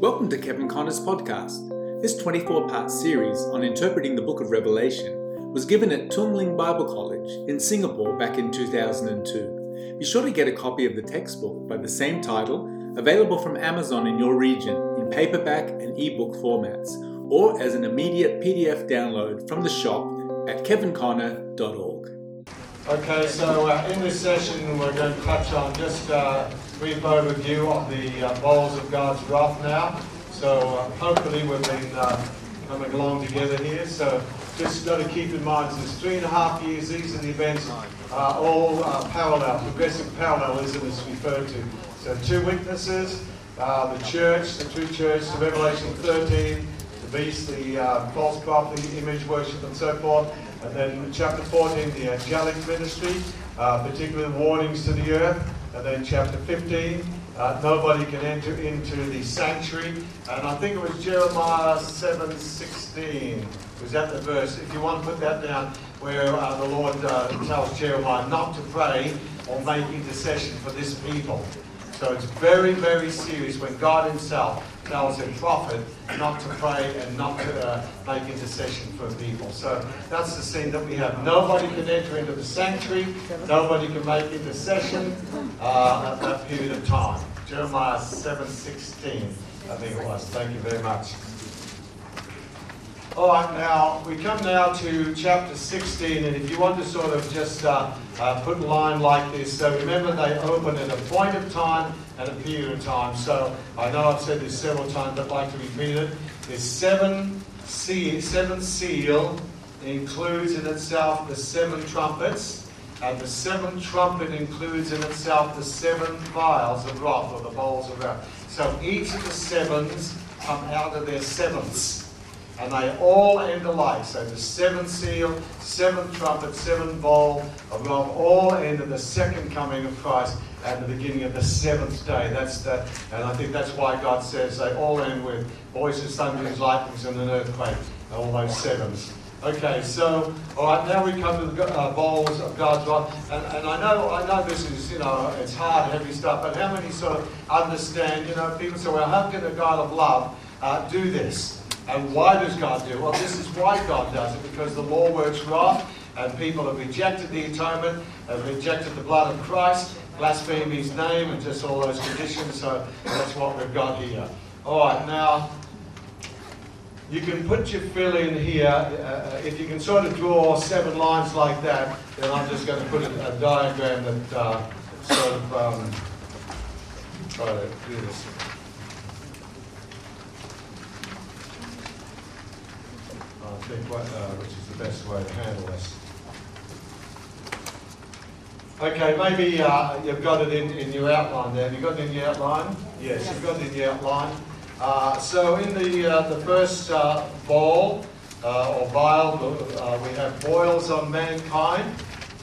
Welcome to Kevin Conner's podcast. This 24 part series on interpreting the book of Revelation was given at Tung Ling Bible College in Singapore back in 2002. Be sure to get a copy of the textbook by the same title, available from Amazon in your region in paperback and ebook formats, or as an immediate PDF download from the shop at kevinconner.org. Okay, so uh, in this session we're going to touch on just a brief overview of the uh, bowls of God's wrath now. So uh, hopefully we've been uh, coming along together here. So just got to keep in mind there's three and a half years. These are the events uh, all uh, parallel, progressive parallelism is referred to. So two witnesses, uh, the church, the true church, the Revelation 13, the beast, the uh, false prophet, image worship, and so forth. And then chapter 14, the angelic ministry, particularly warnings to the earth. And then chapter 15, uh, nobody can enter into the sanctuary. And I think it was Jeremiah 7:16. Was that the verse? If you want to put that down, where uh, the Lord uh, tells Jeremiah not to pray or make intercession for this people. So it's very, very serious when God Himself tells a prophet not to pray and not to uh, make intercession for people. So that's the scene that we have. Nobody can enter into the sanctuary. Nobody can make intercession uh, at that period of time. Jeremiah 7:16, I think it was. Thank you very much. All right, now we come now to chapter 16, and if you want to sort of just uh, uh, put a line like this, so remember they open at a point of time and a period of time. So I know I've said this several times, but I'd like to repeat it. This seven seal, seventh seal includes in itself the seven trumpets, and the seventh trumpet includes in itself the seven vials of wrath, or the bowls of wrath. So each of the sevens come out of their sevenths and they all end alike. So the seventh seal, seventh trumpet, seventh bowl of wrath, all end at the second coming of Christ at the beginning of the seventh day. That's the, and I think that's why God says they all end with voices, thunderings, lightnings, and an earthquake. All those sevens. Okay, so all right, now we come to the uh, bowls of God's wrath, and, and I know I know this is you know it's hard, heavy stuff, but how many sort of understand? You know, people say, well, how can a God of love uh, do this? And why does God do it? Well, this is why God does it, because the law works wrath, and people have rejected the atonement, have rejected the blood of Christ, blasphemed his name, and just all those conditions. So that's what we've got here. All right, now you can put your fill in here. Uh, if you can sort of draw seven lines like that, then I'm just going to put a, a diagram that uh, sort of um, try to do this. Think what, uh, which is the best way to handle this. Okay, maybe uh, you've got it in, in your outline there. Have you got it in your outline? Yes, you've got it in your outline. Uh, so in the, uh, the first uh, bowl uh, or vial, uh, we have boils on mankind.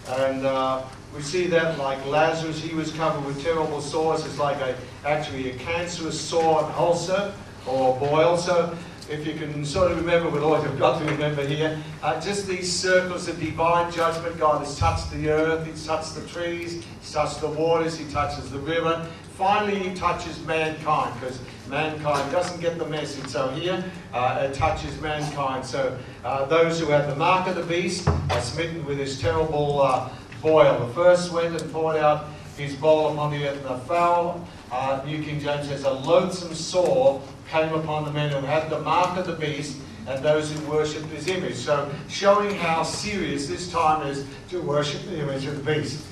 And uh, we see that like Lazarus, he was covered with terrible sores. It's like a, actually a cancerous sore and ulcer or boil. So if you can sort of remember with all you've got to remember here, uh, just these circles of divine judgment. God has touched the earth, He's touched the trees, He's touched the waters, He touches the river. Finally, He touches mankind because mankind doesn't get the message. So here, uh, it touches mankind. So uh, those who have the mark of the beast are smitten with this terrible uh, boil. The first went and poured out his bowl upon the earth, and the foul, uh, New King James says, a loathsome sore came upon the men who had the mark of the beast and those who worshipped his image. So, showing how serious this time is to worship the image of the beast.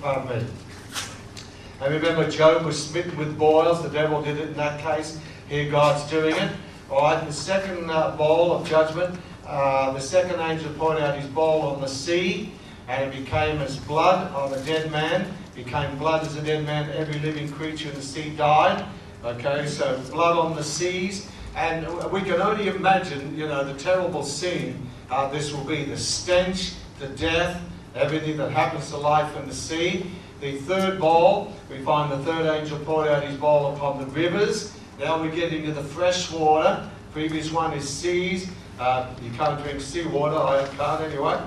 Pardon me. And remember, Job was smitten with boils. The devil did it in that case. Here, God's doing it. All right, the second uh, bowl of judgment, uh, the second angel poured out his bowl on the sea, and it became as blood of a dead man. Became blood as a dead man. Every living creature in the sea died. Okay, so blood on the seas. And we can only imagine, you know, the terrible scene uh, this will be the stench, the death, everything that happens to life in the sea. The third bowl, we find the third angel poured out his bowl upon the rivers. Now we get into the fresh water. Previous one is seas. Uh, you can't drink seawater. I can't anyway.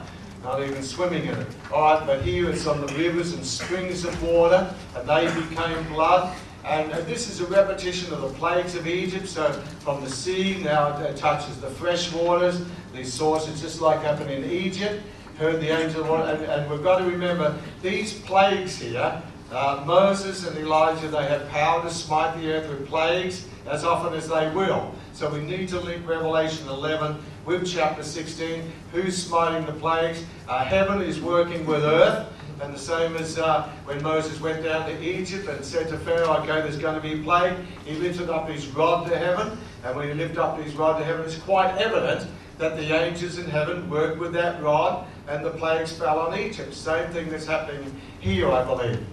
Not even swimming in it. All right, but here it's on the rivers and springs of water, and they became blood. And uh, this is a repetition of the plagues of Egypt. So from the sea, now it touches the fresh waters, these sources, just like happened in Egypt. Heard the angel And, and we've got to remember these plagues here. Uh, Moses and Elijah, they have power to smite the earth with plagues as often as they will. So we need to link Revelation 11 with chapter 16. Who's smiting the plagues? Uh, heaven is working with earth. And the same as uh, when Moses went down to Egypt and said to Pharaoh, okay, there's going to be plague. He lifted up his rod to heaven. And when he lifted up his rod to heaven, it's quite evident that the angels in heaven worked with that rod and the plagues fell on Egypt. Same thing that's happening here, I believe.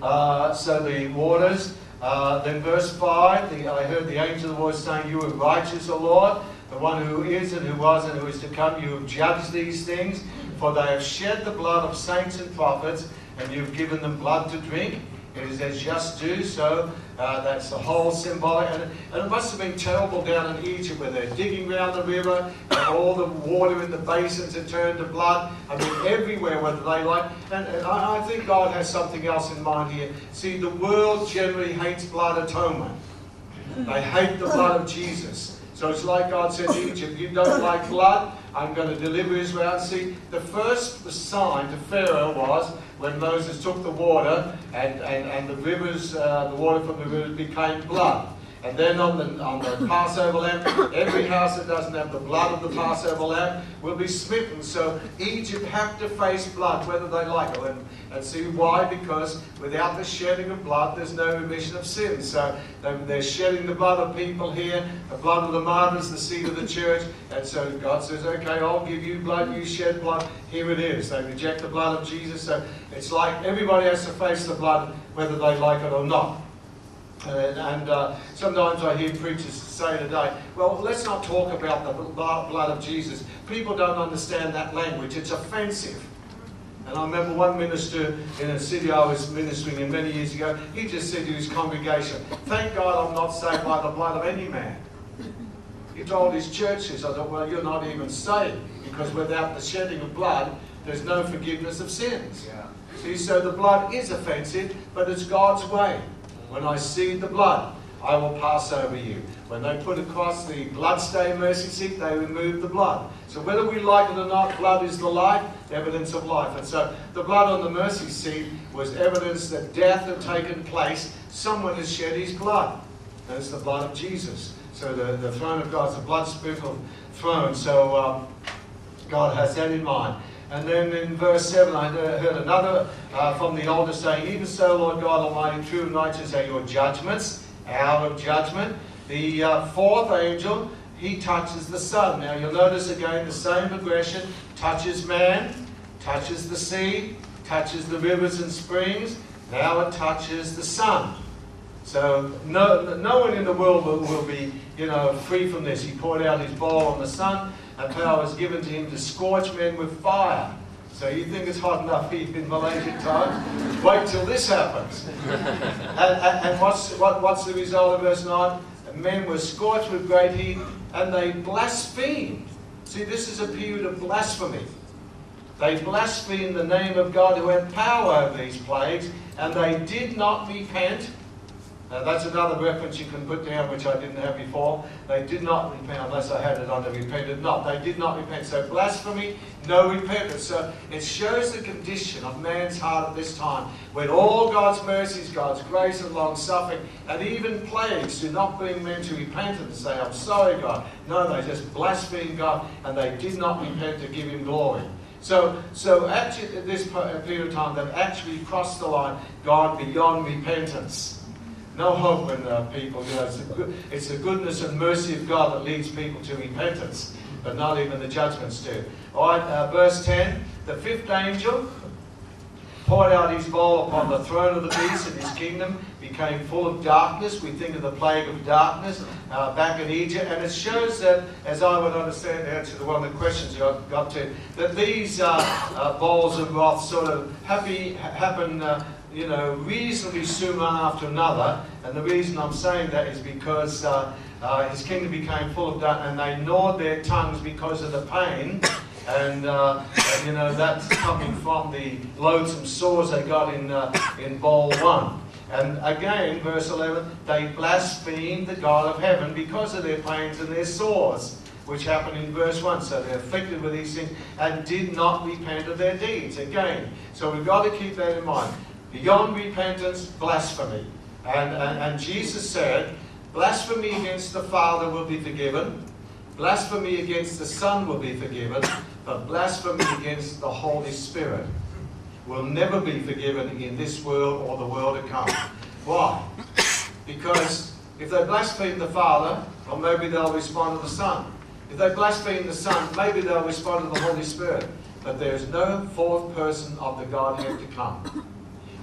Uh, so the waters. Uh, then verse 5, the, I heard the angel of the Lord saying, You are righteous, O Lord, the one who is and who was and who is to come. You have judged these things. For they have shed the blood of saints and prophets, and you've given them blood to drink. It is as just do so. Uh, that's the whole symbolic. And, and, it must have been terrible down in Egypt where they're digging around the river and all the water in the basins had turned to blood. I mean, everywhere, whether they like. And, and I, I think God has something else in mind here. See, the world generally hates blood atonement, they hate the blood of Jesus. So it's like God said to Egypt, you don't like blood, I'm going to deliver Israel. See, the first sign to Pharaoh was when Moses took the water and, and, and the rivers, uh, the water from the rivers became blood. And then on the, on the Passover lamb, every house that doesn't have the blood of the Passover lamb will be smitten. So Egypt have to face blood, whether they like it. And, and see why? Because without the shedding of blood, there's no remission of sins. So they're shedding the blood of people here, the blood of the martyrs, the seed of the church. And so God says, okay, I'll give you blood, you shed blood. Here it is. They reject the blood of Jesus. So it's like everybody has to face the blood, whether they like it or not. And, and uh, sometimes I hear preachers say today, well, let's not talk about the blood of Jesus. People don't understand that language. It's offensive. And I remember one minister in a city I was ministering in many years ago, he just said to his congregation, Thank God I'm not saved by the blood of any man. He told his churches, I thought, well, you're not even saved, because without the shedding of blood, there's no forgiveness of sins. Yeah. See, so the blood is offensive, but it's God's way. When I see the blood, I will pass over you. When they put across the bloodstained mercy seat, they remove the blood. So whether we like it or not, blood is the life, evidence of life. And so the blood on the mercy seat was evidence that death had taken place. Someone has shed his blood. It's the blood of Jesus. So the, the throne of God is a blood sprinkled throne. So um, God has that in mind. And then in verse 7, I heard another uh, from the altar saying, Even so, Lord God Almighty, true and righteous are your judgments, hour of judgment. The uh, fourth angel, he touches the sun. Now you'll notice again the same progression touches man, touches the sea, touches the rivers and springs. Now it touches the sun. So no, no one in the world will, will be, you know, free from this. He poured out his bowl on the sun and power was given to him to scorch men with fire. So you think it's hot enough here in Malaysian times? Wait till this happens. and, and, and what's, what, what's the result of verse 9? Men were scorched with great heat and they blasphemed. See, this is a period of blasphemy. They blasphemed the name of God who had power over these plagues and they did not repent now that's another reference you can put down which I didn't have before. They did not repent unless I had it under repented not. They did not repent. So blasphemy, no repentance. So it shows the condition of man's heart at this time when all God's mercies, God's grace and long suffering, and even plagues do not bring men to repentance and say, I'm sorry, God. No, they just blaspheme God and they did not repent to give him glory. So, so at this period of time, they've actually crossed the line, God beyond repentance no hope in uh, people. You know, it's, the, it's the goodness and mercy of God that leads people to repentance, but not even the judgments do. All right, uh, verse 10 The fifth angel poured out his bowl upon the throne of the beast, and his kingdom became full of darkness. We think of the plague of darkness uh, back in Egypt, and it shows that, as I would understand answer to one of the questions you got to, that these uh, uh, bowls of wrath sort of happy, happen uh, you know, reasonably soon one after another. And the reason I'm saying that is because uh, uh, his kingdom became full of that, and they gnawed their tongues because of the pain. And, uh, and you know, that's coming from the loathsome sores they got in, uh, in bowl one. And again, verse 11, they blasphemed the God of heaven because of their pains and their sores, which happened in verse 1. So they're afflicted with these things and did not repent of their deeds. Again, so we've got to keep that in mind. Beyond repentance, blasphemy. And, and, and Jesus said, blasphemy against the Father will be forgiven, blasphemy against the Son will be forgiven, but blasphemy against the Holy Spirit will never be forgiven in this world or the world to come. Why? Because if they blaspheme the Father, well, maybe they'll respond to the Son. If they blaspheme the Son, maybe they'll respond to the Holy Spirit. But there is no fourth person of the Godhead to come.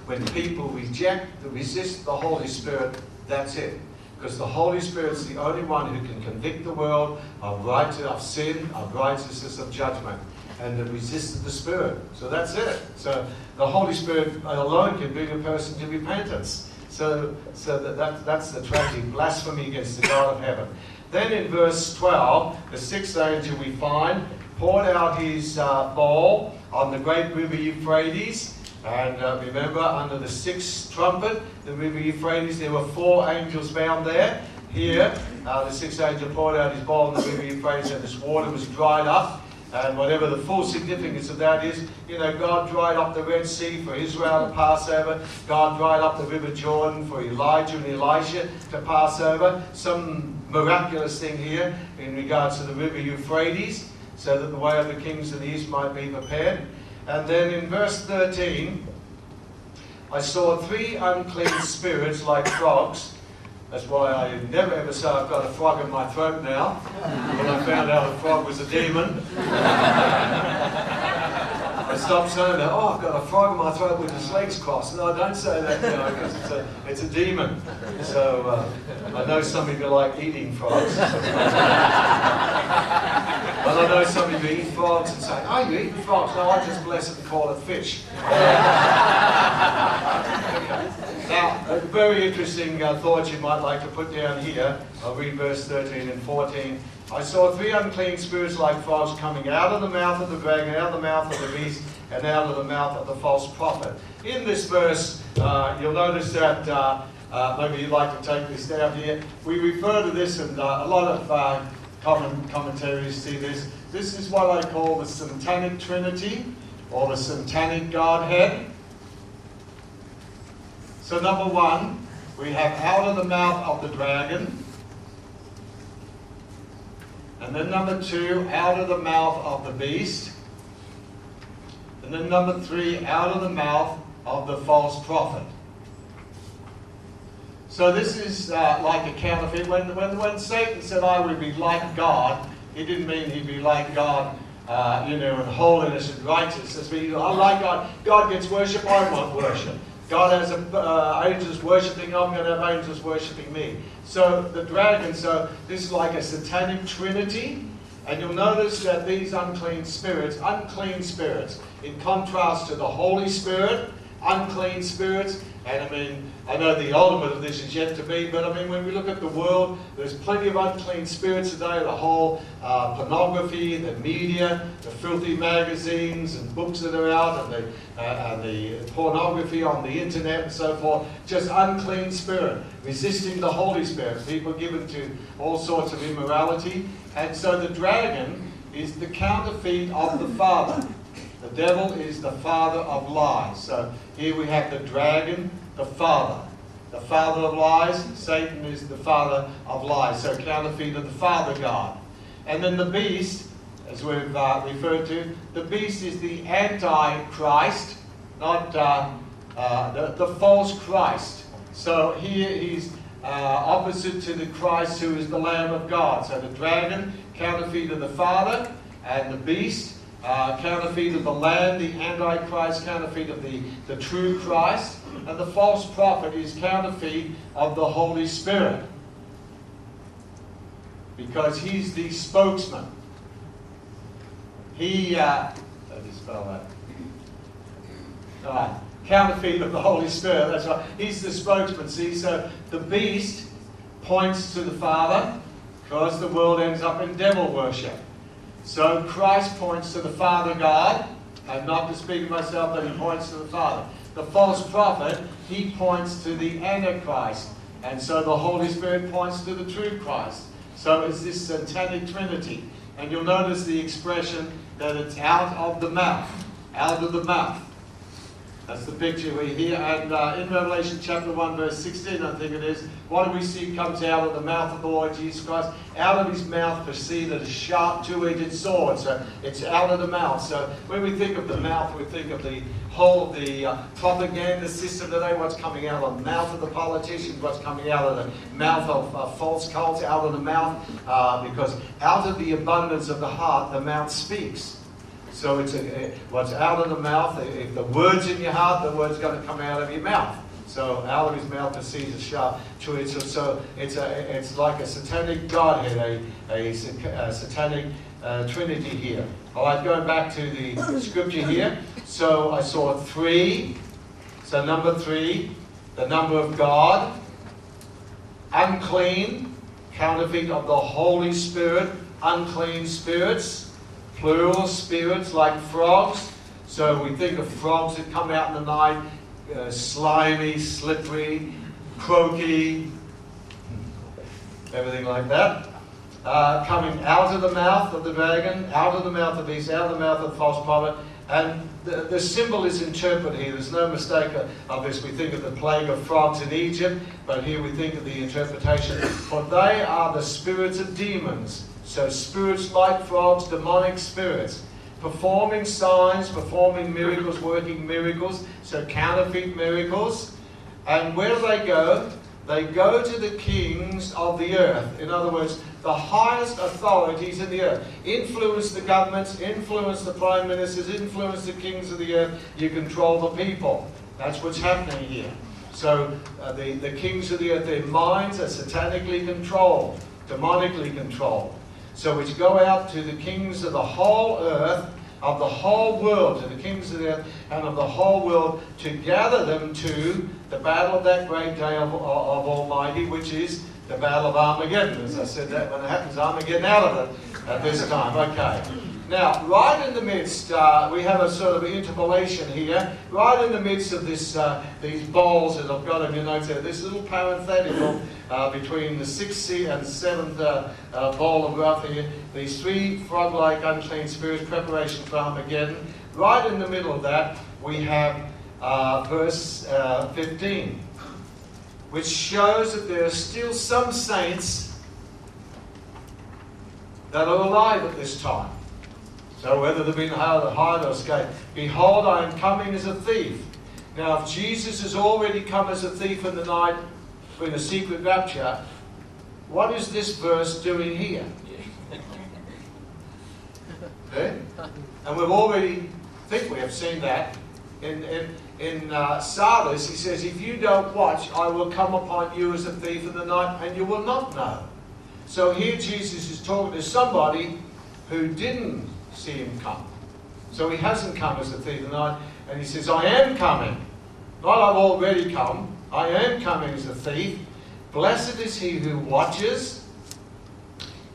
When people reject, the resist the Holy Spirit, that's it. Because the Holy Spirit's the only one who can convict the world of right of sin, of righteousness, of judgment and the resisted the Spirit. So that's it. So the Holy Spirit alone can bring a person to repentance. So, so that, that, that's the tragic blasphemy against the God of heaven. Then in verse 12, the sixth angel we find poured out his uh, bowl on the great river Euphrates. And uh, remember, under the sixth trumpet, the river Euphrates, there were four angels bound there. Here, uh, the sixth angel poured out his bowl on the river Euphrates, and this water was dried up. And whatever the full significance of that is, you know, God dried up the Red Sea for Israel to pass over. God dried up the River Jordan for Elijah and Elisha to pass over. Some miraculous thing here in regards to the River Euphrates, so that the way of the kings of the east might be prepared. And then in verse 13, I saw three unclean spirits like frogs that's why I never ever say I've got a frog in my throat now. When I found out a frog was a demon, I stopped saying that, oh, I've got a frog in my throat with his legs crossed. No, don't say that because it's a, it's a demon. So uh, I know some of you like eating frogs. but I know some of you eat frogs and say, oh, you eat frogs? No, I just bless it and call it fish. Now, a very interesting uh, thought you might like to put down here. I'll read verse 13 and 14. I saw three unclean spirits like frogs coming out of the mouth of the dragon, out of the mouth of the beast, and out of the mouth of the false prophet. In this verse, uh, you'll notice that, uh, uh maybe you'd like to take this down here. We refer to this, and uh, a lot of uh, common commentaries see this. This is what I call the Satanic Trinity, or the Satanic Godhead. So number one, we have out of the mouth of the dragon. And then number two, out of the mouth of the beast. And then number three, out of the mouth of the false prophet. So this is uh, like a counterfeit. When, when, when Satan said, I would be like God, he didn't mean he'd be like God, uh, you know, in holiness and righteousness. But I like God. God gets worship, I want worship. God has uh, angels worshipping, I'm going to have angels worshipping me. So the dragon, so this is like a satanic trinity. And you'll notice that these unclean spirits, unclean spirits, in contrast to the Holy Spirit, unclean spirits, and I mean, I know the ultimate of this is yet to be, but I mean, when we look at the world, there's plenty of unclean spirits today. The whole uh, pornography, the media, the filthy magazines and books that are out, and the, uh, and the pornography on the internet and so forth. Just unclean spirit, resisting the Holy Spirit. People given to all sorts of immorality. And so the dragon is the counterfeit of the Father. The devil is the father of lies. So here we have the dragon, the father. The father of lies, Satan is the father of lies. So counterfeit of the father God. And then the beast, as we've uh, referred to, the beast is the antichrist, not uh, uh, the, the false Christ. So here he's uh, opposite to the Christ who is the Lamb of God. So the dragon, counterfeit of the Father, and the beast, uh, counterfeit of the Lamb, the Antichrist, counterfeit of the, the true Christ, and the false prophet is counterfeit of the Holy Spirit. Because he's the spokesman. He, uh, do you spell that? All right. Counterfeit of the Holy Spirit, that's right. He's the spokesman. See, so the beast points to the Father because the world ends up in devil worship. So Christ points to the Father God. I'm not to speak of myself, but he points to the Father. The false prophet, he points to the Antichrist. And so the Holy Spirit points to the true Christ. So it's this satanic trinity. And you'll notice the expression that it's out of the mouth. Out of the mouth. That's the picture we hear. And uh, in Revelation chapter 1, verse 16, I think it is, what do we see comes out of the mouth of the Lord Jesus Christ? Out of his mouth proceeded a sharp two-edged sword. So it's out of the mouth. So when we think of the mouth, we think of the whole the uh, propaganda system today, what's coming out of the mouth of the politicians, what's coming out of the mouth of uh, false cults, out of the mouth, uh, because out of the abundance of the heart, the mouth speaks. So it's a, what's out of the mouth. If the word's in your heart, the word's going to come out of your mouth. So out of his mouth proceeds a sharp So, so it's a, it's like a satanic godhead, a, a, a satanic uh, trinity here. All right, going back to the scripture here. So I saw three. So number three, the number of God, unclean, counterfeit of the Holy Spirit, unclean spirits plural spirits like frogs. So we think of frogs that come out in the night, uh, slimy, slippery, croaky, everything like that. Uh, coming out of the mouth of the dragon, out of the mouth of beast, out of the mouth of the false prophet. And the, the symbol is interpreted here. There's no mistake of this. We think of the plague of frogs in Egypt, but here we think of the interpretation. For they are the spirits of demons so spirits like frogs, demonic spirits, performing signs, performing miracles, working miracles, so counterfeit miracles. And where do they go? They go to the kings of the earth. In other words, the highest authorities in the earth. Influence the governments, influence the prime ministers, influence the kings of the earth. You control the people. That's what's happening here. So uh, the, the kings of the earth, their minds are satanically controlled, demonically controlled. So we go out to the kings of the whole earth, of the whole world, to the kings of the earth and of the whole world, to gather them to the battle of that great day of, of, of Almighty, which is the battle of Armageddon. As I said that when it happens, Armageddon out of it at this time. Okay. Now, right in the midst, uh, we have a sort of interpolation here. Right in the midst of this, uh, these bowls that I've got in your notes there, this little parenthetical uh, between the sixth and seventh uh, uh, bowl of wrath here, these three frog-like unclean spirits, preparation for Armageddon. Right in the middle of that, we have uh, verse 15, which shows that there are still some saints that are alive at this time. So whether they've been hide or escape. Behold, I am coming as a thief. Now, if Jesus has already come as a thief in the night in the secret rapture, what is this verse doing here? okay? And we've already think we have seen that in in, in uh, Sardis. He says, "If you don't watch, I will come upon you as a thief in the night, and you will not know." So here Jesus is talking to somebody who didn't see him come. So he hasn't come as a thief in the night, and he says, I am coming. Not I've already come, I am coming as a thief. Blessed is he who watches,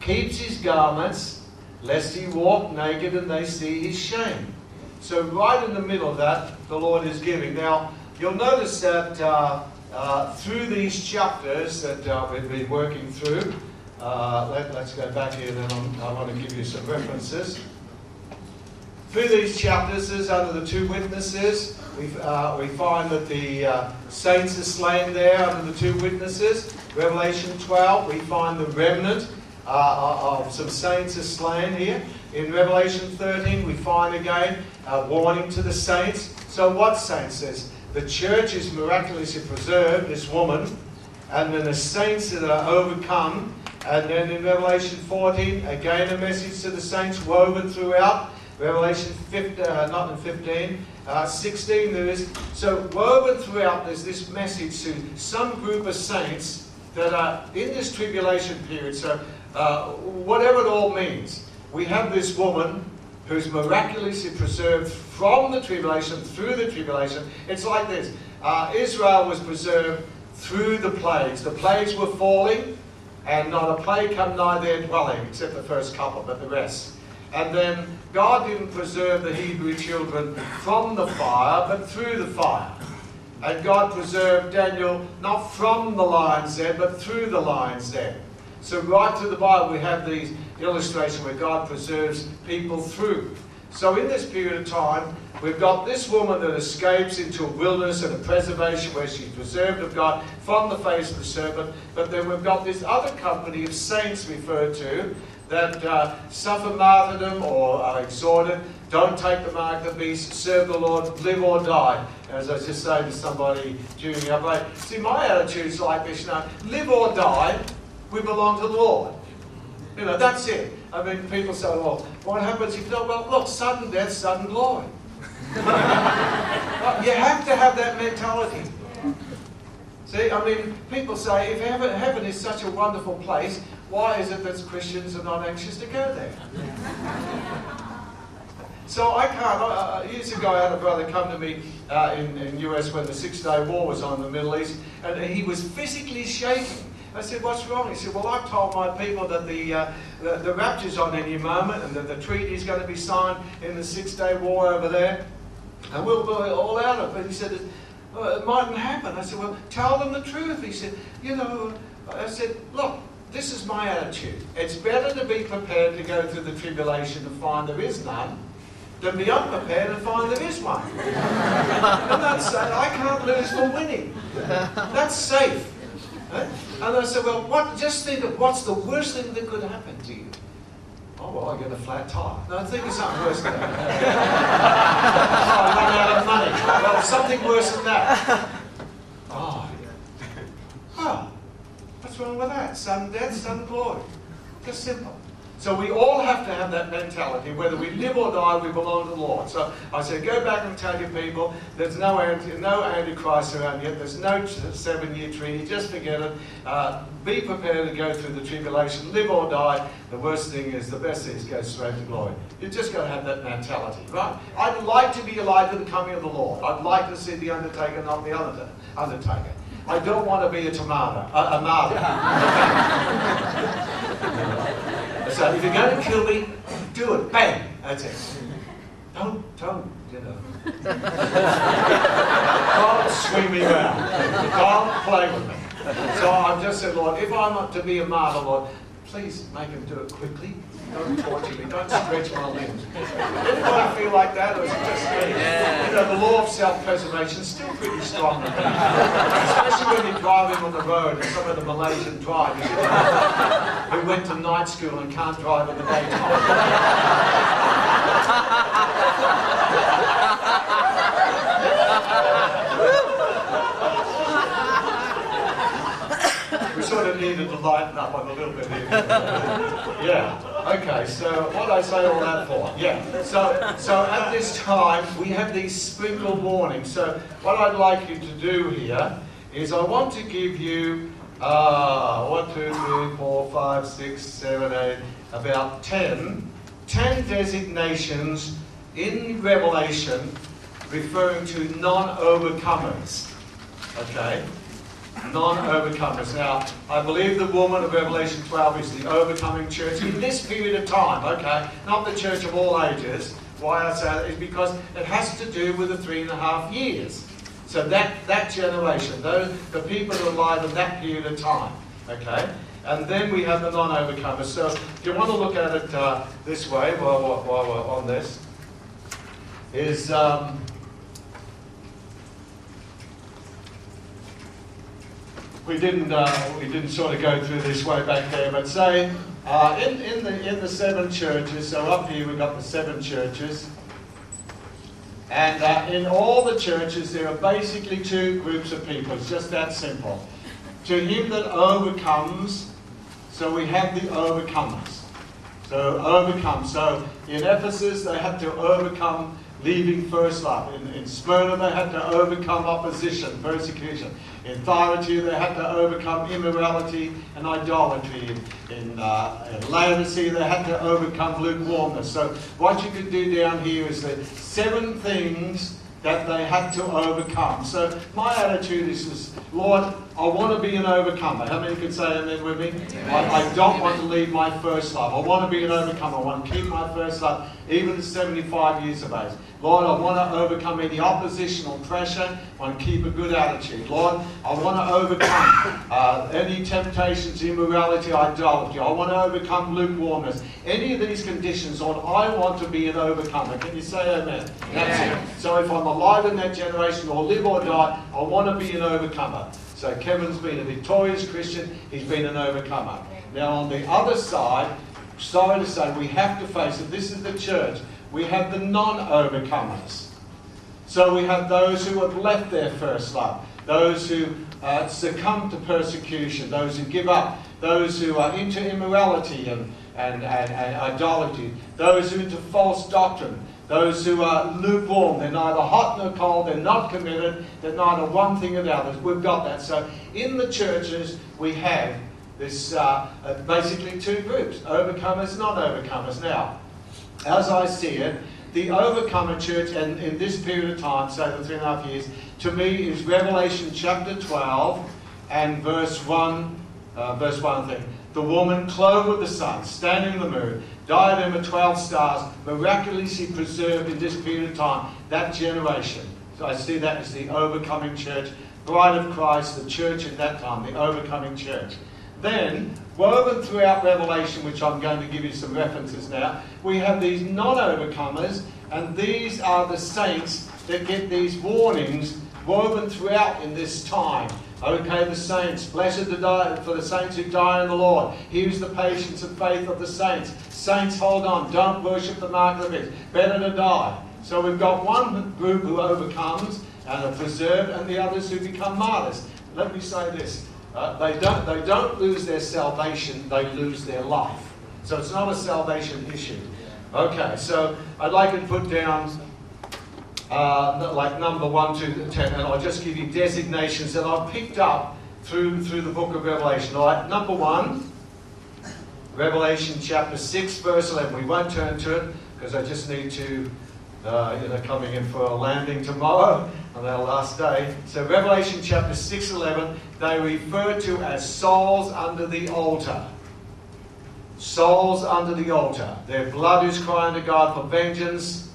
keeps his garments, lest he walk naked and they see his shame. So, right in the middle of that, the Lord is giving. Now, you'll notice that uh, uh, through these chapters that uh, we've been working through, uh, let, us go back here, then I'm, I want to give you some references. Through these chapters, under the two witnesses, we, uh, we find that the uh, saints are slain there under the two witnesses. Revelation 12, we find the remnant uh, of some saints are slain here. In Revelation 13, we find again a warning to the saints. So, what saints says? The church is miraculously preserved, this woman, and then the saints that are overcome. And then in Revelation 14, again a message to the saints woven throughout. Revelation 15, uh, not in 15, uh, 16 there is. So woven throughout there's this message to some group of saints that are in this tribulation period. So uh, whatever it all means, we have this woman who's miraculously preserved from the tribulation, through the tribulation. It's like this. Uh, Israel was preserved through the plagues. The plagues were falling, and not a plague come nigh their dwelling, except the first couple, but the rest. And then God didn't preserve the Hebrew children from the fire, but through the fire. And God preserved Daniel not from the lion's den, but through the lion's den. So right through the Bible we have these illustrations where God preserves people through. So in this period of time, we've got this woman that escapes into a wilderness and a preservation where she's preserved of God from the face of the serpent. But then we've got this other company of saints referred to that uh, suffer martyrdom or are exhorted, don't take the mark of the beast, serve the Lord, live or die. As I was just saying to somebody during the update, see, my attitude is like this, you know, live or die, we belong to the Lord. You know, that's it. I mean, people say, well, what happens if don't? Well, look, sudden death, sudden glory. you have to have that mentality. See, I mean, people say if heaven, heaven is such a wonderful place, why is it that Christians are not anxious to go there? so I can't. Years ago, I had a brother come to me uh, in in US when the Six Day War was on in the Middle East, and he was physically shaking. I said, what's wrong? He said, well, I've told my people that the, uh, the, the, rapture's on any moment and that the treaty is going to be signed in the Six-Day War over there. And we'll be all out of it. He said, well, it mightn't happen. I said, well, tell them the truth. He said, you know, I said, look, this is my attitude. It's better to be prepared to go through the tribulation and find there is none than be unprepared and find there is one. and that's I can't lose for winning. That's safe. And I said, well, what, just think of what's the worst thing that could happen to you. Oh, well, I get a flat tire. No, I think of something worse than that. oh, I run out of money. Well, something worse than that. Oh, oh, what's wrong with that? Sudden death, sudden glory. Just simple. So we all have to have that mentality. Whether we live or die, we belong to the Lord. So I said, go back and tell your people there's no, anti, no Antichrist around yet. There's no seven-year treaty. Just forget it. Uh, be prepared to go through the tribulation. Live or die. The worst thing is, the best thing is go straight to glory. You've just got to have that mentality, right? I'd like to be alive to the coming of the Lord. I'd like to see the undertaker, not the undertaker. I don't want to be a tomato, a, a martyr. So if you're going to kill me, do it. Bang. That's it. Don't, don't, you know. don't swing me around. Don't play with me. So I've just said, Lord, if I'm not to be a martyr, Lord, please make him do it quickly. Don't torture me. Don't stretch my limbs. If I feel like that, or is it just me? Yeah. You know, the law of self-preservation is still pretty strong. Especially when you're driving on the road, and some of the Malaysian drivers who went to night school and can't drive in the daytime. We sort of needed to lighten up on a little bit here. yeah. Okay. So what I say all that for? Yeah. So so at this time we have these sprinkle warnings. So what I'd like you to do here is I want to give you uh, one, two, three, four, five, six, seven, eight, about ten, ten designations in Revelation referring to non-overcomers. Okay non-overcomers. Now, I believe the woman of Revelation 12 is the overcoming church in this period of time, okay? Not the church of all ages. Why I say that is because it has to do with the three and a half years. So that, that generation, those, the people that alive in that period of time, okay? And then we have the non-overcomers. So if you want to look at it uh, this way while, while, we're on this, is... Um, we didn't uh, we didn't sort of go through this way back there, but say uh, in in the in the seven churches. So up here we've got the seven churches, and uh, in all the churches there are basically two groups of people. It's just that simple. To him that overcomes, so we have the overcomers. So overcome. So in Ephesus they had to overcome leaving first love. In, in Smyrna, they had to overcome opposition, persecution. In Thyatira, they had to overcome immorality and idolatry. In, in, uh, in Laodicea, they had to overcome lukewarmness. So what you can do down here is that seven things that they had to overcome. So my attitude is Lord, I want to be an overcomer. How many can say amen with me? I, I, don't want to leave my first love. I want to be an overcomer. I want to keep my first love, even at 75 years of age. Lord, I want to overcome any opposition or pressure. I want to keep a good attitude. Lord, I want to overcome uh, any temptations, immorality, idolatry. I want to overcome lukewarmness. Any of these conditions, Lord, I want to be an overcomer. Can you say amen? That's it. So if I'm alive in that generation or live or die, I want to be an overcomer. So Kevin's been a victorious Christian. He's been an overcomer. Now on the other side, sorry to say, we have to face it. This is the church we have the non overcomers. So we have those who have left their first love, those who uh, succumb to persecution, those who give up, those who are into immorality and, and, and, and idolatry, those who are into false doctrine, those who are lukewarm, they're neither hot nor cold, they're not committed, they're neither one thing or the other. We've got that. So in the churches, we have this uh, uh, basically two groups overcomers, non overcomers. Now, as I see it, the overcomer church, and in this period of time, say the three and a half years, to me is Revelation chapter 12 and verse 1, uh, verse 1 thing. The woman clothed with the sun, standing in the moon, diadem of 12 stars, miraculously preserved in this period of time, that generation. So I see that as the overcoming church, bride of Christ, the church at that time, the overcoming church. Then, woven throughout Revelation, which I'm going to give you some references now, we have these non overcomers, and these are the saints that get these warnings woven throughout in this time. Okay, the saints, blessed to die for the saints who die in the Lord. Here's the patience and faith of the saints. Saints, hold on, don't worship the mark of the beast. Better to die. So we've got one group who overcomes and are preserved, and the others who become martyrs. Let me say this uh, they, don't, they don't lose their salvation, they lose their life. So it's not a salvation issue. Okay, so I'd like to put down uh, like number 1 to 10, and I'll just give you designations that I've picked up through, through the book of Revelation. All right, number 1, Revelation chapter 6, verse 11. We won't turn to it because I just need to, uh, you know, coming in for a landing tomorrow on our last day. So Revelation chapter 6, 11, they refer to as souls under the altar. Souls under the altar. Their blood is crying to God for vengeance,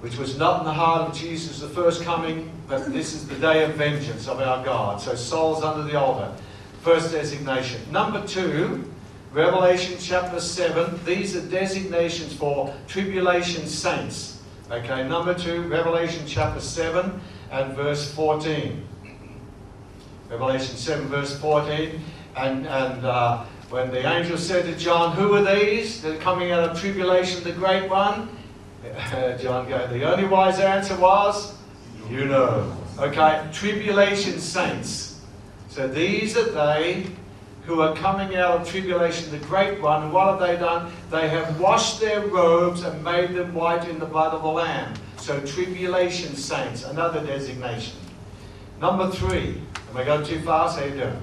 which was not in the heart of Jesus the first coming, but this is the day of vengeance of our God. So souls under the altar. First designation. Number two, Revelation chapter 7, these are designations for tribulation saints. Okay, number two, Revelation chapter 7 and verse 14. Revelation 7, verse 14. And, and uh, when the angel said to John, Who are these that are coming out of tribulation, the great one? John goes, The only wise answer was, You know. Okay, tribulation saints. So these are they who are coming out of tribulation, the great one. And what have they done? They have washed their robes and made them white in the blood of the Lamb. So, tribulation saints, another designation. Number three. Am I going too fast? How you doing?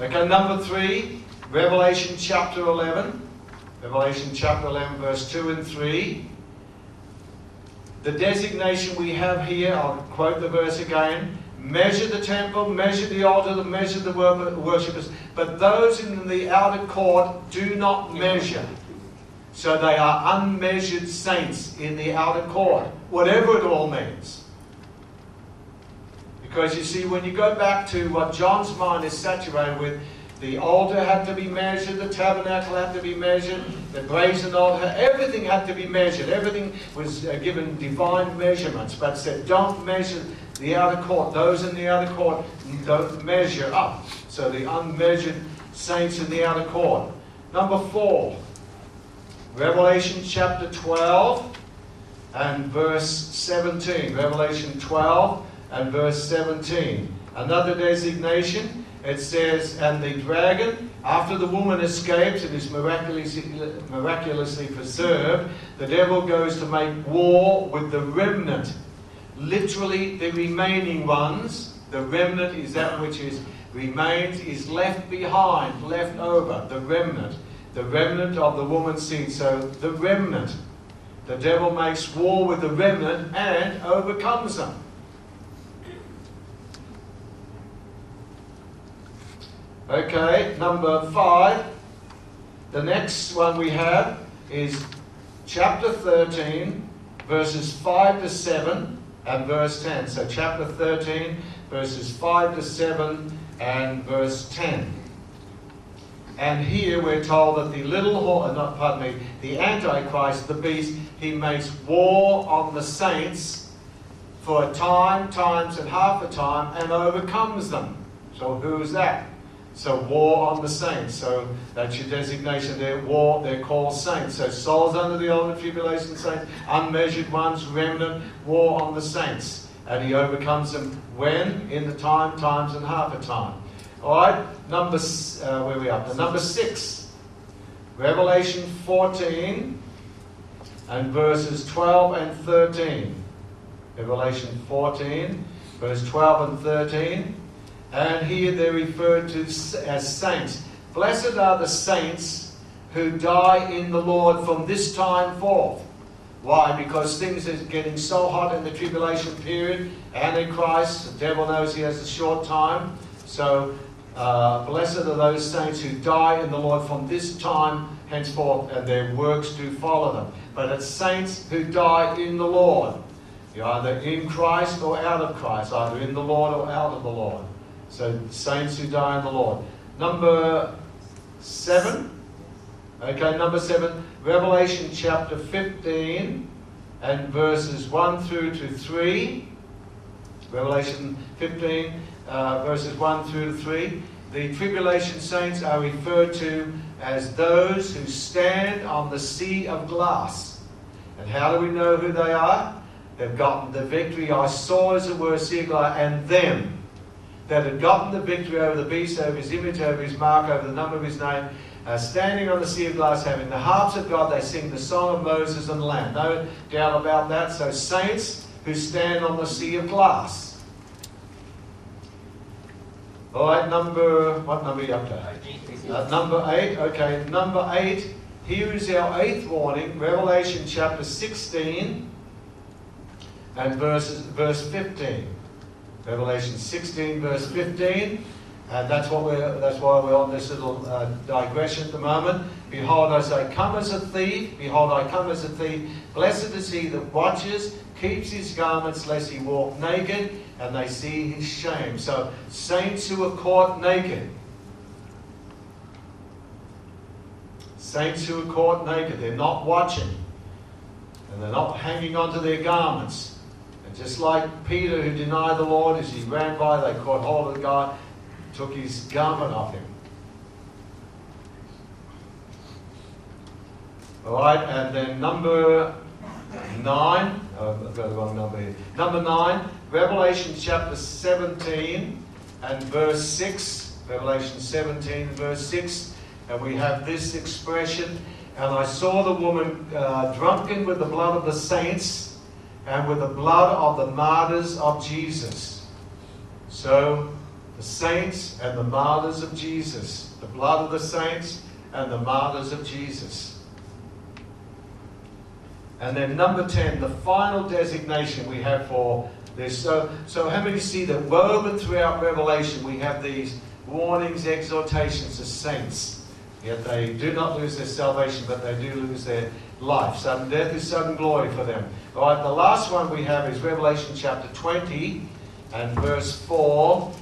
Okay, number three, Revelation chapter 11. Revelation chapter 11, verse 2 and 3. The designation we have here, I'll quote the verse again measure the temple, measure the altar, measure the worshippers. But those in the outer court do not measure. So they are unmeasured saints in the outer court, whatever it all means. Because you see, when you go back to what John's mind is saturated with, the altar had to be measured, the tabernacle had to be measured, the brazen altar, everything had to be measured. Everything was uh, given divine measurements, but said, don't measure the outer court, those in the outer court don't measure up. So the unmeasured saints in the outer court. Number four, Revelation chapter 12 and verse 17. Revelation 12 and verse 17. Another designation, it says, And the dragon, after the woman escapes and is miraculously, miraculously preserved, the devil goes to make war with the remnant literally the remaining ones. The remnant is that which is remains, is left behind, left over, the remnant. The remnant of the woman's seed. So the remnant, the devil makes war with the remnant and overcomes them. Okay, number five. The next one we have is chapter 13, verses 5 to 7 and verse 10. So, chapter 13, verses 5 to 7 and verse 10. And here we're told that the little horn, uh, not pardon me, the Antichrist, the beast, he makes war on the saints for a time, times, and half a time, and overcomes them. So who is that? So war on the saints. So that's your designation there. War, they're called saints. So souls under the old tribulation saints, unmeasured ones, remnant, war on the saints. And he overcomes them when? In the time, times, and half a time. All right, number, uh, where we up? Number six. Revelation 14 and verses 12 and 13. Revelation 14, verse 12 and 13. And here they're referred to as saints. Blessed are the saints who die in the Lord from this time forth. Why? Because things are getting so hot in the tribulation period. Antichrist, the devil knows he has a short time. So, uh, blessed are those saints who die in the Lord from this time henceforth, and their works do follow them. But it's saints who die in the Lord. You're either in Christ or out of Christ, either in the Lord or out of the Lord. So, saints who die in the Lord. Number seven. Okay, number seven. Revelation chapter 15 and verses 1 through to 3. Revelation 15, uh, verses 1 through to 3. The tribulation saints are referred to as those who stand on the sea of glass. And how do we know who they are? They've gotten the victory. I saw, as it were, a sea of glass, and them that had gotten the victory over the beast, over his image, over his mark, over the number of his name, uh, standing on the sea of glass, having the harps of God, they sing the song of Moses and the Lamb. No doubt about that. So, saints who stand on the sea of glass. All right, number, what number are you up to? Uh, number eight, okay. Number eight, here is our eighth warning, Revelation chapter 16 and verses, verse 15. Revelation 16, verse 15. And that's what we're. That's why we're on this little uh, digression at the moment. Behold, I say, come as a thief. Behold, I come as a thief. Blessed is he that watches, keeps his garments, lest he walk naked, and they see his shame. So, saints who are caught naked. Saints who are caught naked. They're not watching, and they're not hanging onto their garments. And just like Peter, who denied the Lord as he ran by, they caught hold of the guy took his garment off him. All right, and then number nine, oh, I've got the wrong number here. Number nine, Revelation chapter 17 and verse 6. Revelation 17, verse 6. And we have this expression And I saw the woman uh, drunken with the blood of the saints and with the blood of the martyrs of Jesus. So the saints and the martyrs of Jesus, the blood of the saints and the martyrs of Jesus. And then number 10, the final designation we have for this. So, so how many see that woven throughout Revelation we have these warnings, exhortations to saints. Yet they do not lose their salvation, but they do lose their life. Sudden death is sudden glory for them. All right, the last one we have is Revelation chapter 20 and verse 4.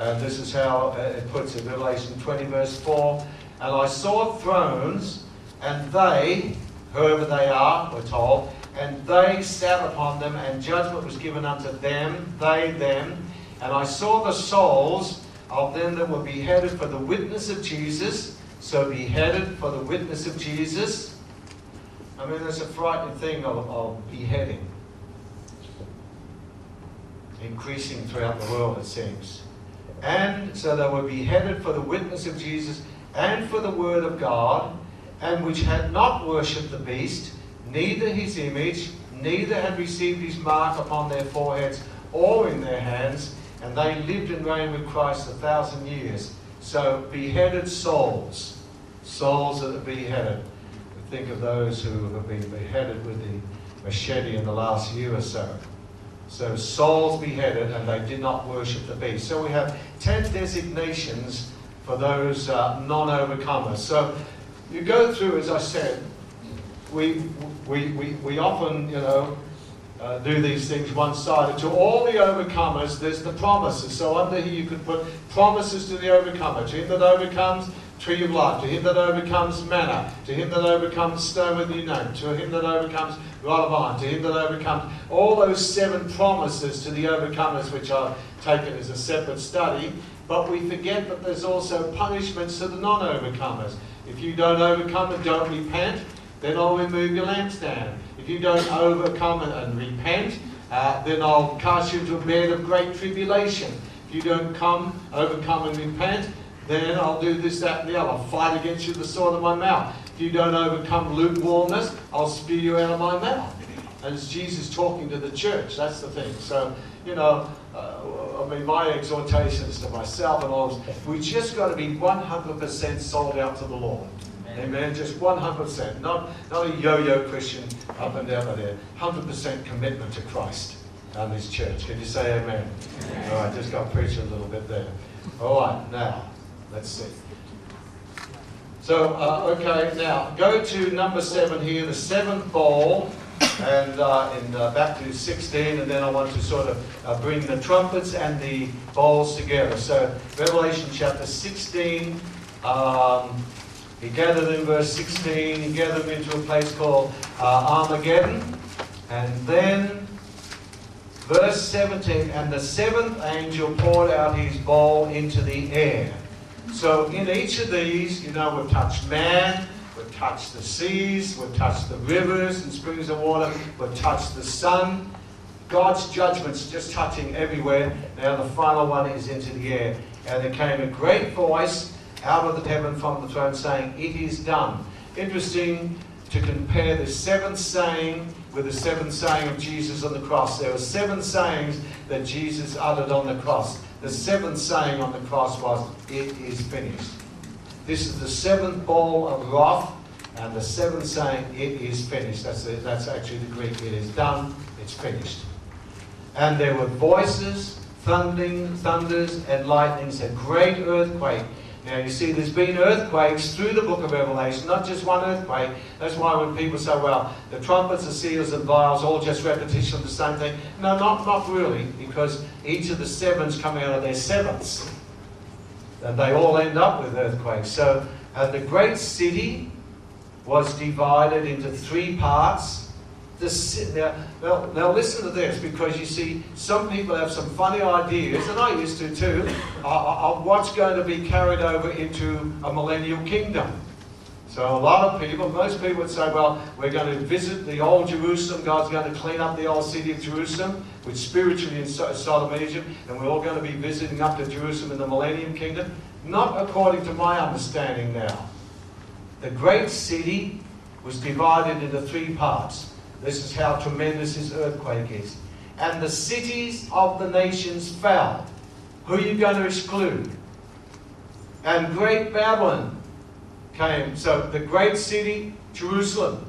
And this is how uh, it puts it, Revelation 20, verse 4. And I saw thrones, and they, whoever they are, we're told, and they sat upon them, and judgment was given unto them, they, them. And I saw the souls of them that were beheaded for the witness of Jesus. So beheaded for the witness of Jesus. I mean, there's a frightening thing of, of beheading. Increasing throughout the world, it seems. And so they were beheaded for the witness of Jesus and for the word of God, and which had not worshipped the beast, neither his image, neither had received his mark upon their foreheads or in their hands, and they lived and reigned with Christ a thousand years. So beheaded souls, souls that are beheaded. Think of those who have been beheaded with the machete in the last year or so. So souls beheaded, and they did not worship the beast. So we have ten designations for those uh, non-overcomers. So you go through, as I said, we, we, we, we often, you know, uh, do these things one-sided. To all the overcomers, there's the promises. So under here you could put promises to the overcomer. To him that overcomes, tree of life. To him that overcomes, manna. To him that overcomes, stone with your name. To him that overcomes, rod of iron. To him that overcomes. All those seven promises to the overcomers, which are taken as a separate study. But we forget that there's also punishments to the non-overcomers. If you don't overcome and don't repent, then I'll remove your lampstand. If you don't overcome and repent, uh, then I'll cast you into a bed of great tribulation. If you don't come, overcome and repent, then I'll do this, that, and the other. I'll fight against you with the sword of my mouth. If you don't overcome lukewarmness, I'll spew you out of my mouth. And it's Jesus talking to the church. That's the thing. So, you know, uh, I mean, my exhortations to myself and all, of us, we just got to be 100% sold out to the Lord. Amen. Just 100%. Not, not a yo yo Christian up and down there. 100% commitment to Christ and His church. Can you say amen? amen. All right, just got to preach a little bit there. All right, now, let's see. So, uh, okay, now go to number seven here, the seventh bowl, and uh, in, uh, back to 16, and then I want to sort of uh, bring the trumpets and the bowls together. So, Revelation chapter 16. Um, he gathered in verse 16, he gathered them into a place called uh, Armageddon. And then, verse 17, and the seventh angel poured out his bowl into the air. So in each of these, you know, we've touched man, we've touched the seas, we've touched the rivers and springs of water, we've touched the sun. God's judgment's just touching everywhere. Now the final one is into the air. And there came a great voice out of the heaven from the throne, saying, It is done. Interesting to compare the seventh saying with the seventh saying of Jesus on the cross. There were seven sayings that Jesus uttered on the cross. The seventh saying on the cross was, It is finished. This is the seventh bowl of wrath, and the seventh saying, It is finished. That's, the, that's actually the Greek. It is done, it's finished. And there were voices, thundering, thunders, and lightnings, a great earthquake now, you see, there's been earthquakes through the book of Revelation, not just one earthquake. That's why when people say, well, the trumpets, the seals, and vials, all just repetition of the same thing. No, not, not really, because each of the sevens come out of their sevenths. And they all end up with earthquakes. So, uh, the great city was divided into three parts now, now, now, listen to this because you see, some people have some funny ideas, and I used to too, uh, uh, of what's going to be carried over into a millennial kingdom. So a lot of people, most people would say, well, we're going to visit the old Jerusalem. God's going to clean up the old city of Jerusalem, which spiritually is Sodom and Egypt, and we're all going to be visiting up to Jerusalem in the millennium kingdom. Not according to my understanding now. The great city was divided into three parts. This is how tremendous this earthquake is. And the cities of the nations fell. Who are you going to exclude? And great Babylon came. So the great city, Jerusalem,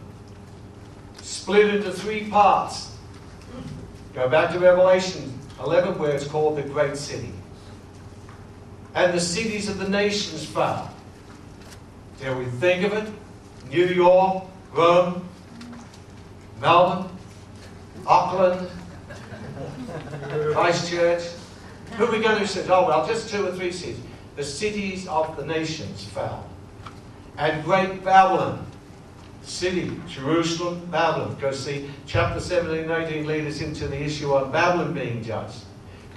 split into three parts. Go back to Revelation 11, where it's called the great city. And the cities of the nations fell. Dare we think of it? New York, Rome, Melbourne, Auckland, Christchurch. Who are we going to say? Oh, well, just two or three cities. The cities of the nations fell. And great Babylon, city, Jerusalem, Babylon. Go see chapter 17 and 18 lead us into the issue on Babylon being judged.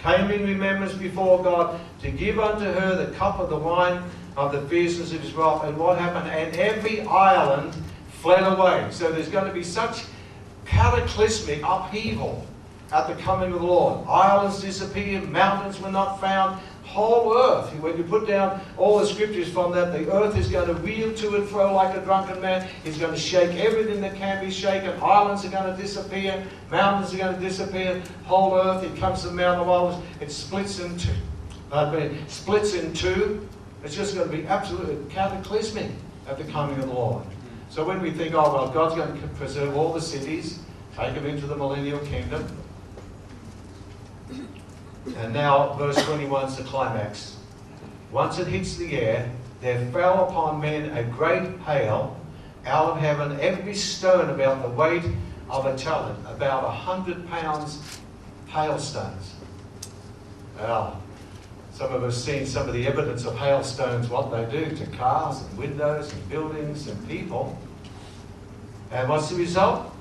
Came in remembrance before God to give unto her the cup of the wine of the fierceness of his wrath. And what happened? And every island fled away. So there's going to be such cataclysmic upheaval at the coming of the Lord. Islands disappeared, mountains were not found, whole earth. When you put down all the scriptures from that, the earth is going to reel to and fro like a drunken man. It's going to shake everything that can be shaken. Islands are going to disappear. Mountains are going to disappear. Whole earth, it comes to the Mount of Olives, it splits in two. I mean, splits in two. It's just going to be absolutely cataclysmic at the coming of the Lord. So when we think, oh, well, God's going to preserve all the cities, take them into the millennial kingdom. And now, verse 21 is the climax. Once it hits the air, there fell upon men a great hail out of heaven, every stone about the weight of a talent, about a hundred pounds hailstones. Well, some of us seen some of the evidence of hailstones, what they do to cars and windows and buildings and people. And what's the result?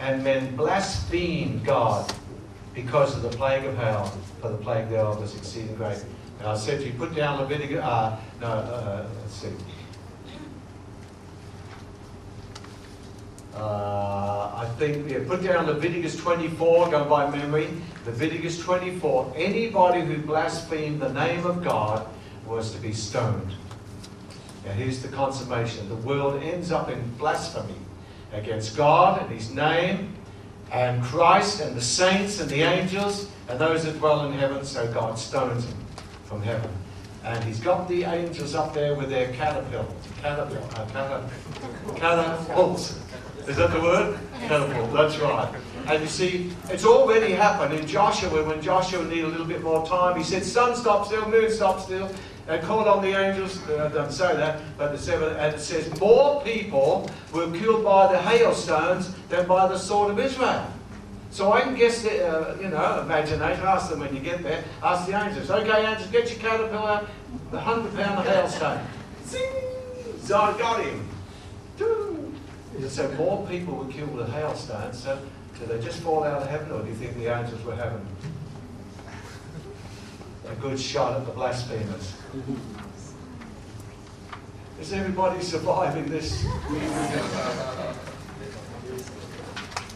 And men blasphemed God because of the plague of hail, for the plague thereof was exceeding great. And I said to you, put down Leviticus, uh, no, uh, let's see. Uh, I think, yeah, put down Leviticus 24, go by memory. Leviticus 24. Anybody who blasphemed the name of God was to be stoned. Now here's the consummation. The world ends up in blasphemy against God and His name and Christ and the saints and the angels and those that dwell in heaven, so God stones him from heaven. And he's got the angels up there with their caterpillar, caterpillar, uh, catapults. Is that the word? Catapult, that's right. And you see, it's already happened in Joshua when Joshua needed a little bit more time. He said, Sun, stop still, moon, stop still. And called on the angels, uh, doesn't say that, but the seven, and it says, More people were killed by the hailstones than by the sword of Israel. So I can guess, the, uh, you know, imagination, ask them when you get there, ask the angels, okay, angels, get your caterpillar, the 100 pound hailstone. Zing! So I got him. So more people were killed with hailstones. So did they just fall out of heaven, or do you think the angels were having a good shot at the blasphemers? Is everybody surviving this?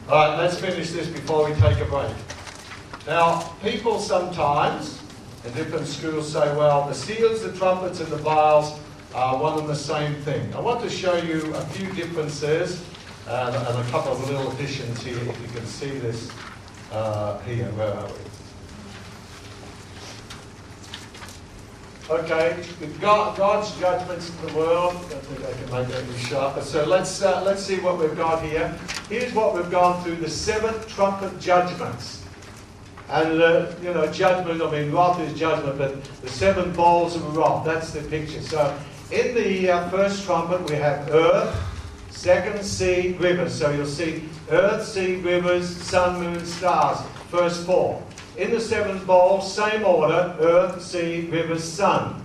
All right, let's finish this before we take a break. Now, people sometimes in different schools say, well, the seals, the trumpets, and the vials are one and the same thing. I want to show you a few differences and, and a couple of little additions here, if you can see this uh, here. Where are we? Okay, God, God's judgments in the world. I think I can make that any sharper. So let's uh, let's see what we've got here. Here's what we've gone through: the seven trumpet judgments. And uh, you know, judgment. I mean, wrath is judgment, but the seven bowls of wrath. That's the picture. So in the uh, first trumpet, we have earth, second sea, rivers. So you'll see earth, sea, rivers, sun, moon, stars. First four. In the seventh bowl, same order earth, sea, rivers, sun.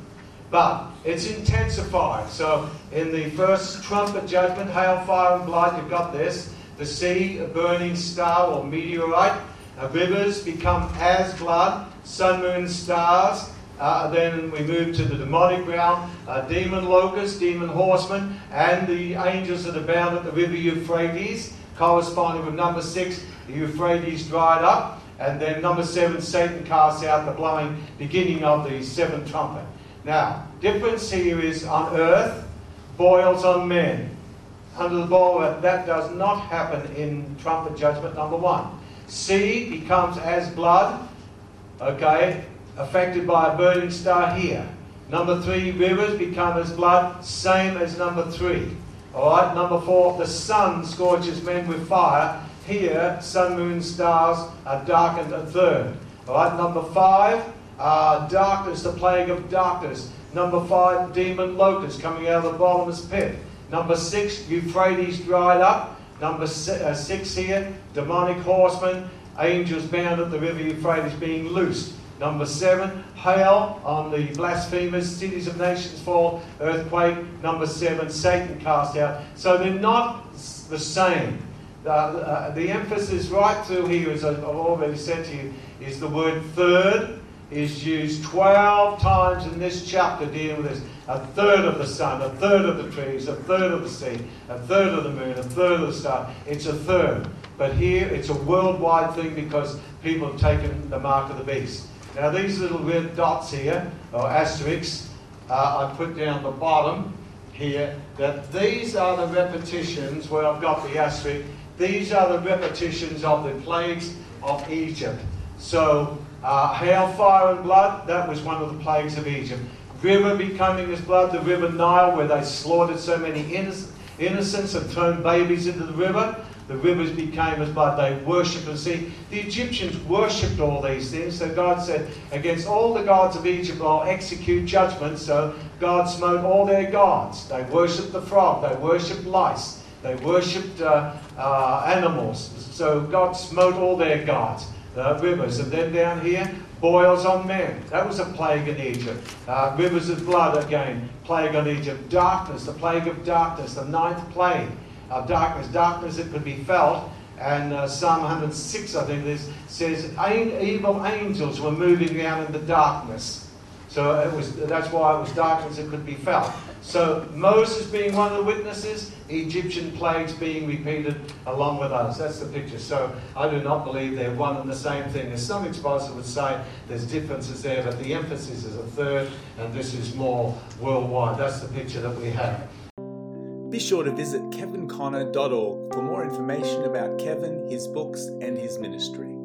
But it's intensified. So in the first trumpet judgment, hail, fire, and blood, you've got this. The sea, a burning star or meteorite. Uh, rivers become as blood, sun, moon, stars. Uh, then we move to the demonic realm, uh, demon locusts, demon horsemen, and the angels that are bound at the river Euphrates, corresponding with number six, the Euphrates dried up. And then number seven, Satan casts out the blowing beginning of the seventh trumpet. Now, difference here is on earth, boils on men. Under the boil, that does not happen in trumpet judgment number one. Sea becomes as blood, okay, affected by a burning star here. Number three, rivers become as blood, same as number three. All right, number four, the sun scorches men with fire. Here, sun, moon, stars are darkened a third. All right, number five, uh, darkness, the plague of darkness. Number five, demon locusts coming out of the bottomless pit. Number six, Euphrates dried up. Number uh, six here, demonic horsemen, angels bound at the river Euphrates being loosed. Number seven, hail on the blasphemers, cities of nations fall, earthquake. Number seven, Satan cast out. So they're not the same. The, uh, the emphasis right through here, as I've already said to you, is the word third is used 12 times in this chapter dealing with this. A third of the sun, a third of the trees, a third of the sea, a third of the moon, a third of the star. It's a third. But here it's a worldwide thing because people have taken the mark of the beast. Now these little red dots here, or asterisks, uh, I put down the bottom here, that these are the repetitions where I've got the asterisk. These are the repetitions of the plagues of Egypt. So uh, hail, fire, and blood, that was one of the plagues of Egypt. River becoming as blood, the river Nile, where they slaughtered so many innocents and thrown babies into the river. The rivers became as blood. They worshipped and see. The Egyptians worshipped all these things. So God said, Against all the gods of Egypt I'll execute judgment. So God smote all their gods. They worshipped the frog. They worshipped lice. They worshipped uh, uh, animals. So God smote all their gods, the rivers. And then down here, boils on men. That was a plague in Egypt. Uh, rivers of blood again, plague on Egypt. Darkness, the plague of darkness, the ninth plague of darkness. Darkness that could be felt. And uh, Psalm 106, I think this says, evil angels were moving around in the darkness. So it was, that's why it was darkness that could be felt. So Moses being one of the witnesses, Egyptian plagues being repeated along with us. That's the picture. So I do not believe they're one and the same thing. There's some expositors would say there's differences there, but the emphasis is a third, and this is more worldwide. That's the picture that we have. Be sure to visit kevinconner.org for more information about Kevin, his books, and his ministry.